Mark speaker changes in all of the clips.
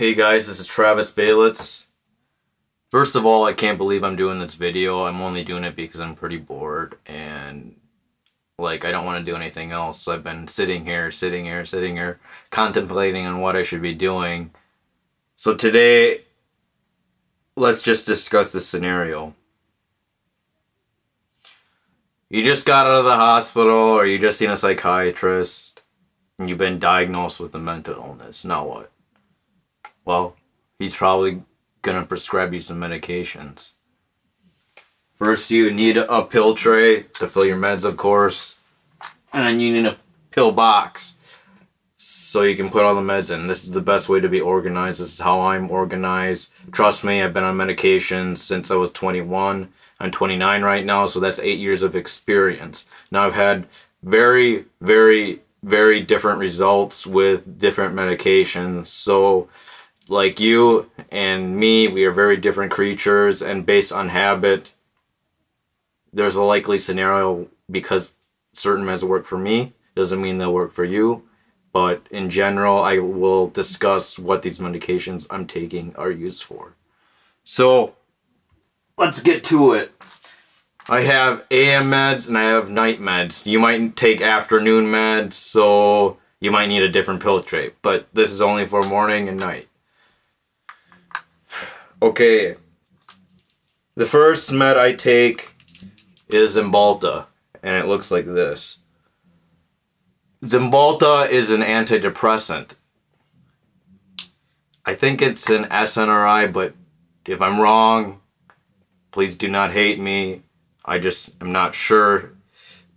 Speaker 1: Hey guys, this is Travis Balitz. First of all, I can't believe I'm doing this video. I'm only doing it because I'm pretty bored and like I don't want to do anything else. I've been sitting here, sitting here, sitting here, contemplating on what I should be doing. So today, let's just discuss the scenario. You just got out of the hospital or you just seen a psychiatrist and you've been diagnosed with a mental illness. Now what? Well, he's probably gonna prescribe you some medications. First, you need a pill tray to fill your meds, of course, and then you need a pill box so you can put all the meds in. This is the best way to be organized. This is how I'm organized. Trust me, I've been on medication since I was 21. I'm 29 right now, so that's eight years of experience. Now I've had very, very, very different results with different medications. So like you and me, we are very different creatures, and based on habit, there's a likely scenario because certain meds work for me doesn't mean they'll work for you. But in general, I will discuss what these medications I'm taking are used for. So let's get to it. I have AM meds and I have night meds. You might take afternoon meds, so you might need a different pill tray. But this is only for morning and night. Okay. The first med I take is Cymbalta, and it looks like this. Cymbalta is an antidepressant. I think it's an SNRI, but if I'm wrong, please do not hate me. I just am not sure.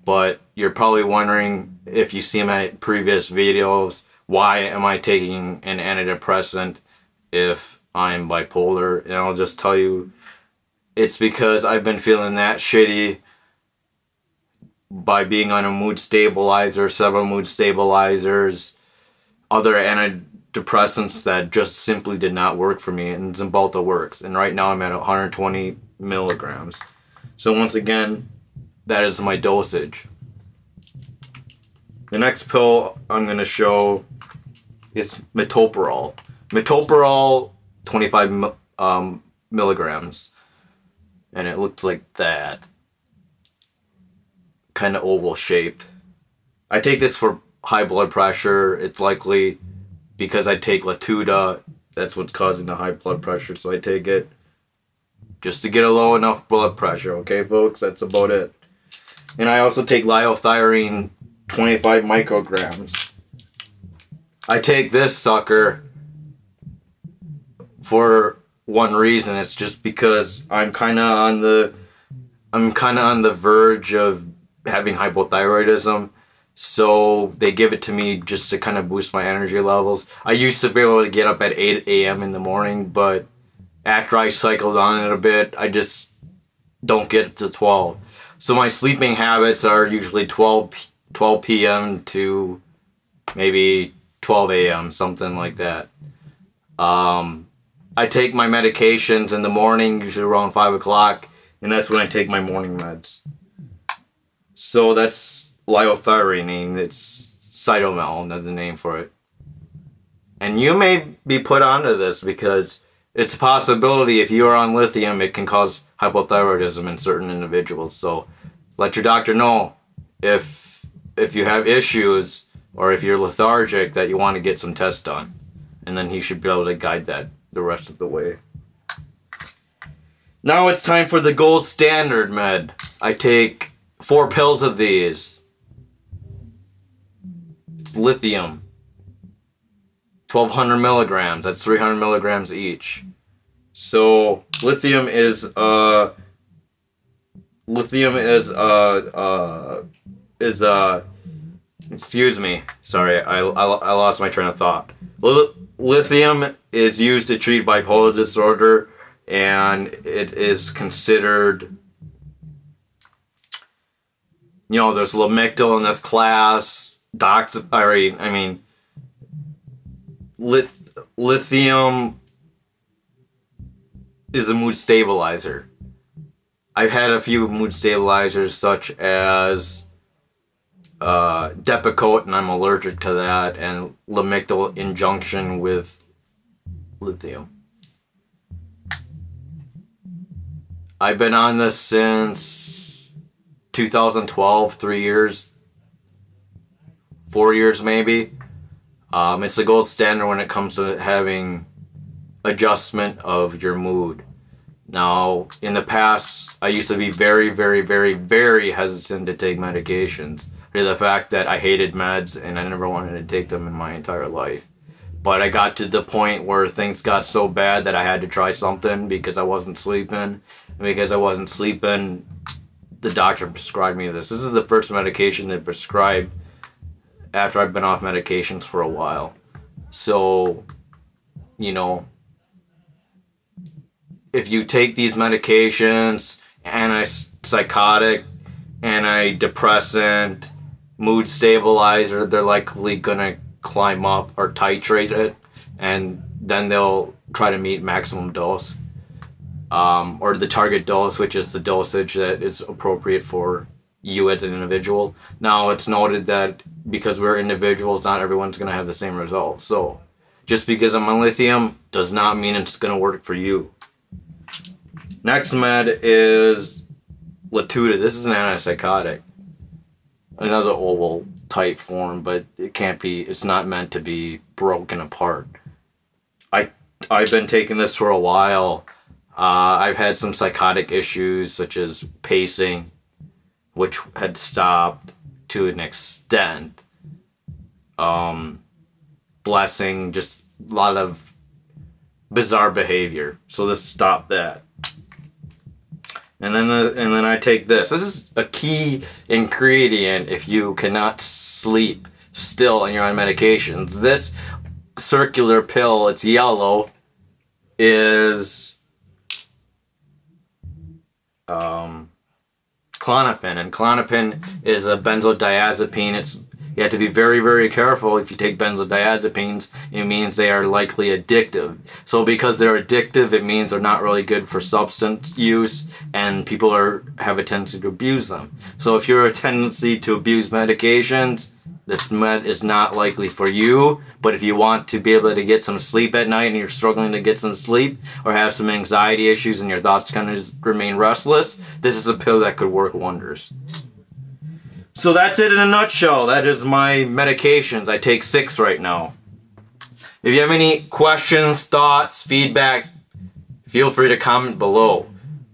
Speaker 1: But you're probably wondering if you see my previous videos, why am I taking an antidepressant if I'm bipolar, and I'll just tell you, it's because I've been feeling that shitty by being on a mood stabilizer, several mood stabilizers, other antidepressants that just simply did not work for me, and Cymbalta works. And right now I'm at 120 milligrams. So once again, that is my dosage. The next pill I'm going to show is metoprolol. Metoprolol 25 um, milligrams. And it looks like that. Kind of oval shaped. I take this for high blood pressure. It's likely because I take Latuda. That's what's causing the high blood pressure. So I take it just to get a low enough blood pressure. Okay, folks? That's about it. And I also take liothyronine 25 micrograms. I take this sucker for one reason. It's just because I'm kind of on the I'm kind of on the verge of having hypothyroidism. So they give it to me just to kind of boost my energy levels. I used to be able to get up at 8 a.m. in the morning, but after I cycled on it a bit, I just don't get to 12. So my sleeping habits are usually 12, 12 p.m. to maybe 12 a.m., something like that. Um, I take my medications in the morning, usually around 5 o'clock, and that's when I take my morning meds. So that's liothyronine, it's Cytomel, the name for it. And you may be put onto this because it's a possibility if you are on lithium, it can cause hypothyroidism in certain individuals. So let your doctor know if if you have issues or if you're lethargic that you want to get some tests done. And then he should be able to guide that the rest of the way. Now it's time for the gold standard med. I take four pills of these. It's lithium. 1200 milligrams. That's 300 milligrams each. So lithium is uh lithium is uh uh is uh excuse me. Sorry, I I, I lost my train of thought. Lithium is used to treat bipolar disorder and it is considered you know there's lamictal in this class dox I mean lith, lithium is a mood stabilizer I've had a few mood stabilizers such as uh, Depakote and I'm allergic to that and lamictal injunction with lithium. I've been on this since 2012, three years, four years maybe. Um, it's the gold standard when it comes to having adjustment of your mood. Now, in the past, I used to be very, very, very, very hesitant to take medications to the fact that I hated meds and I never wanted to take them in my entire life. But I got to the point where things got so bad that I had to try something because I wasn't sleeping. And because I wasn't sleeping, the doctor prescribed me this. This is the first medication they prescribed after I've been off medications for a while. So, you know, if you take these medications, antipsychotic, antidepressant, mood stabilizer, they're likely gonna climb up or titrate it, and then they'll try to meet maximum dose. Um, or the target dose, which is the dosage that is appropriate for you as an individual. Now, it's noted that because we're individuals, not everyone's to have the same results. So, just because I'm on lithium does not mean it's to work for you. Next med is Latuda. This is an antipsychotic. Another oval type form, but it can't be, it's not meant to be broken apart. I, I've been taking this for a while. Uh, I've had some psychotic issues such as pacing, which had stopped to an extent. Um, blessing, just a lot of bizarre behavior. So this stopped that and then the, and then I take this. This is a key ingredient if you cannot sleep still and you're on medications. This circular pill, it's yellow, is um, Klonopin, and Klonopin is a benzodiazepine. It's you have to be very, very careful if you take benzodiazepines. It means they are likely addictive. So because they're addictive, it means they're not really good for substance use and people are have a tendency to abuse them. So if you're a tendency to abuse medications, this med is not likely for you. But if you want to be able to get some sleep at night and you're struggling to get some sleep or have some anxiety issues and your thoughts kind of remain restless, this is a pill that could work wonders. So that's it in a nutshell. That is my medications. I take six right now. If you have any questions, thoughts, feedback, feel free to comment below.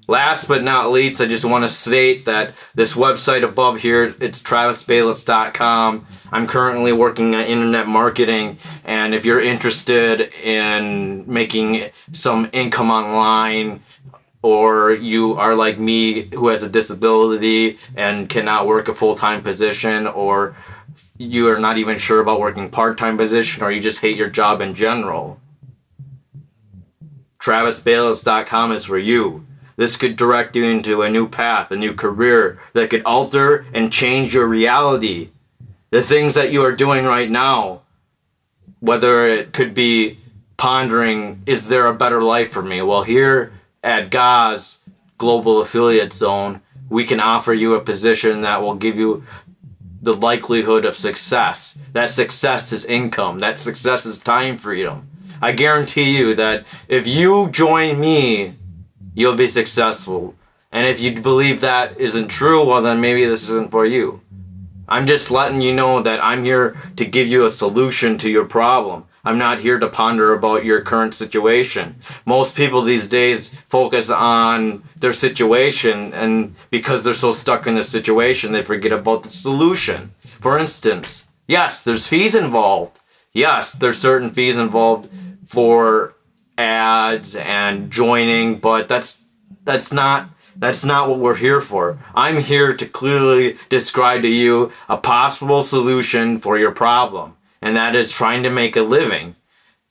Speaker 1: Last but not least, I just want to state that this website above here, it's travisbalitz.com. I'm currently working on internet marketing, and if you're interested in making some income online, or you are like me who has a disability and cannot work a full-time position or you are not even sure about working part-time position or you just hate your job in general. Travisbalitz.com is for you. This could direct you into a new path a new career that could alter and change your reality. The things that you are doing right now whether it could be pondering is there a better life for me? Well here at GAZ Global Affiliate Zone, we can offer you a position that will give you the likelihood of success. That success is income. That success is time freedom. I guarantee you that if you join me, you'll be successful. And if you believe that isn't true, well, then maybe this isn't for you. I'm just letting you know that I'm here to give you a solution to your problem. I'm not here to ponder about your current situation. Most people these days focus on their situation, and because they're so stuck in the situation, they forget about the solution. For instance, yes, there's fees involved. Yes, there's certain fees involved for ads and joining, but that's that's not that's not what we're here for. I'm here to clearly describe to you a possible solution for your problem and that is trying to make a living.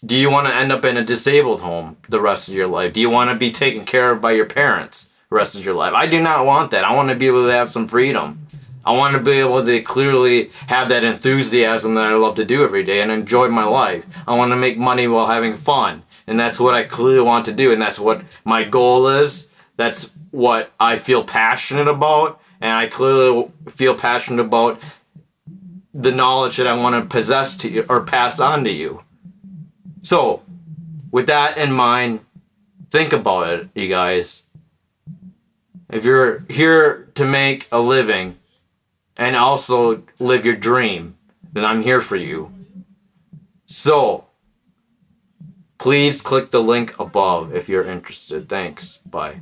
Speaker 1: Do you want to end up in a disabled home the rest of your life? Do you want to be taken care of by your parents the rest of your life? I do not want that. I want to be able to have some freedom. I want to be able to clearly have that enthusiasm that I love to do every day and enjoy my life. I want to make money while having fun. And that's what I clearly want to do. And that's what my goal is. That's what I feel passionate about. And I clearly feel passionate about the knowledge that I want to possess to you or pass on to you. So, with that in mind, think about it, you guys. If you're here to make a living and also live your dream, then I'm here for you. So, please click the link above if you're interested. Thanks. Bye.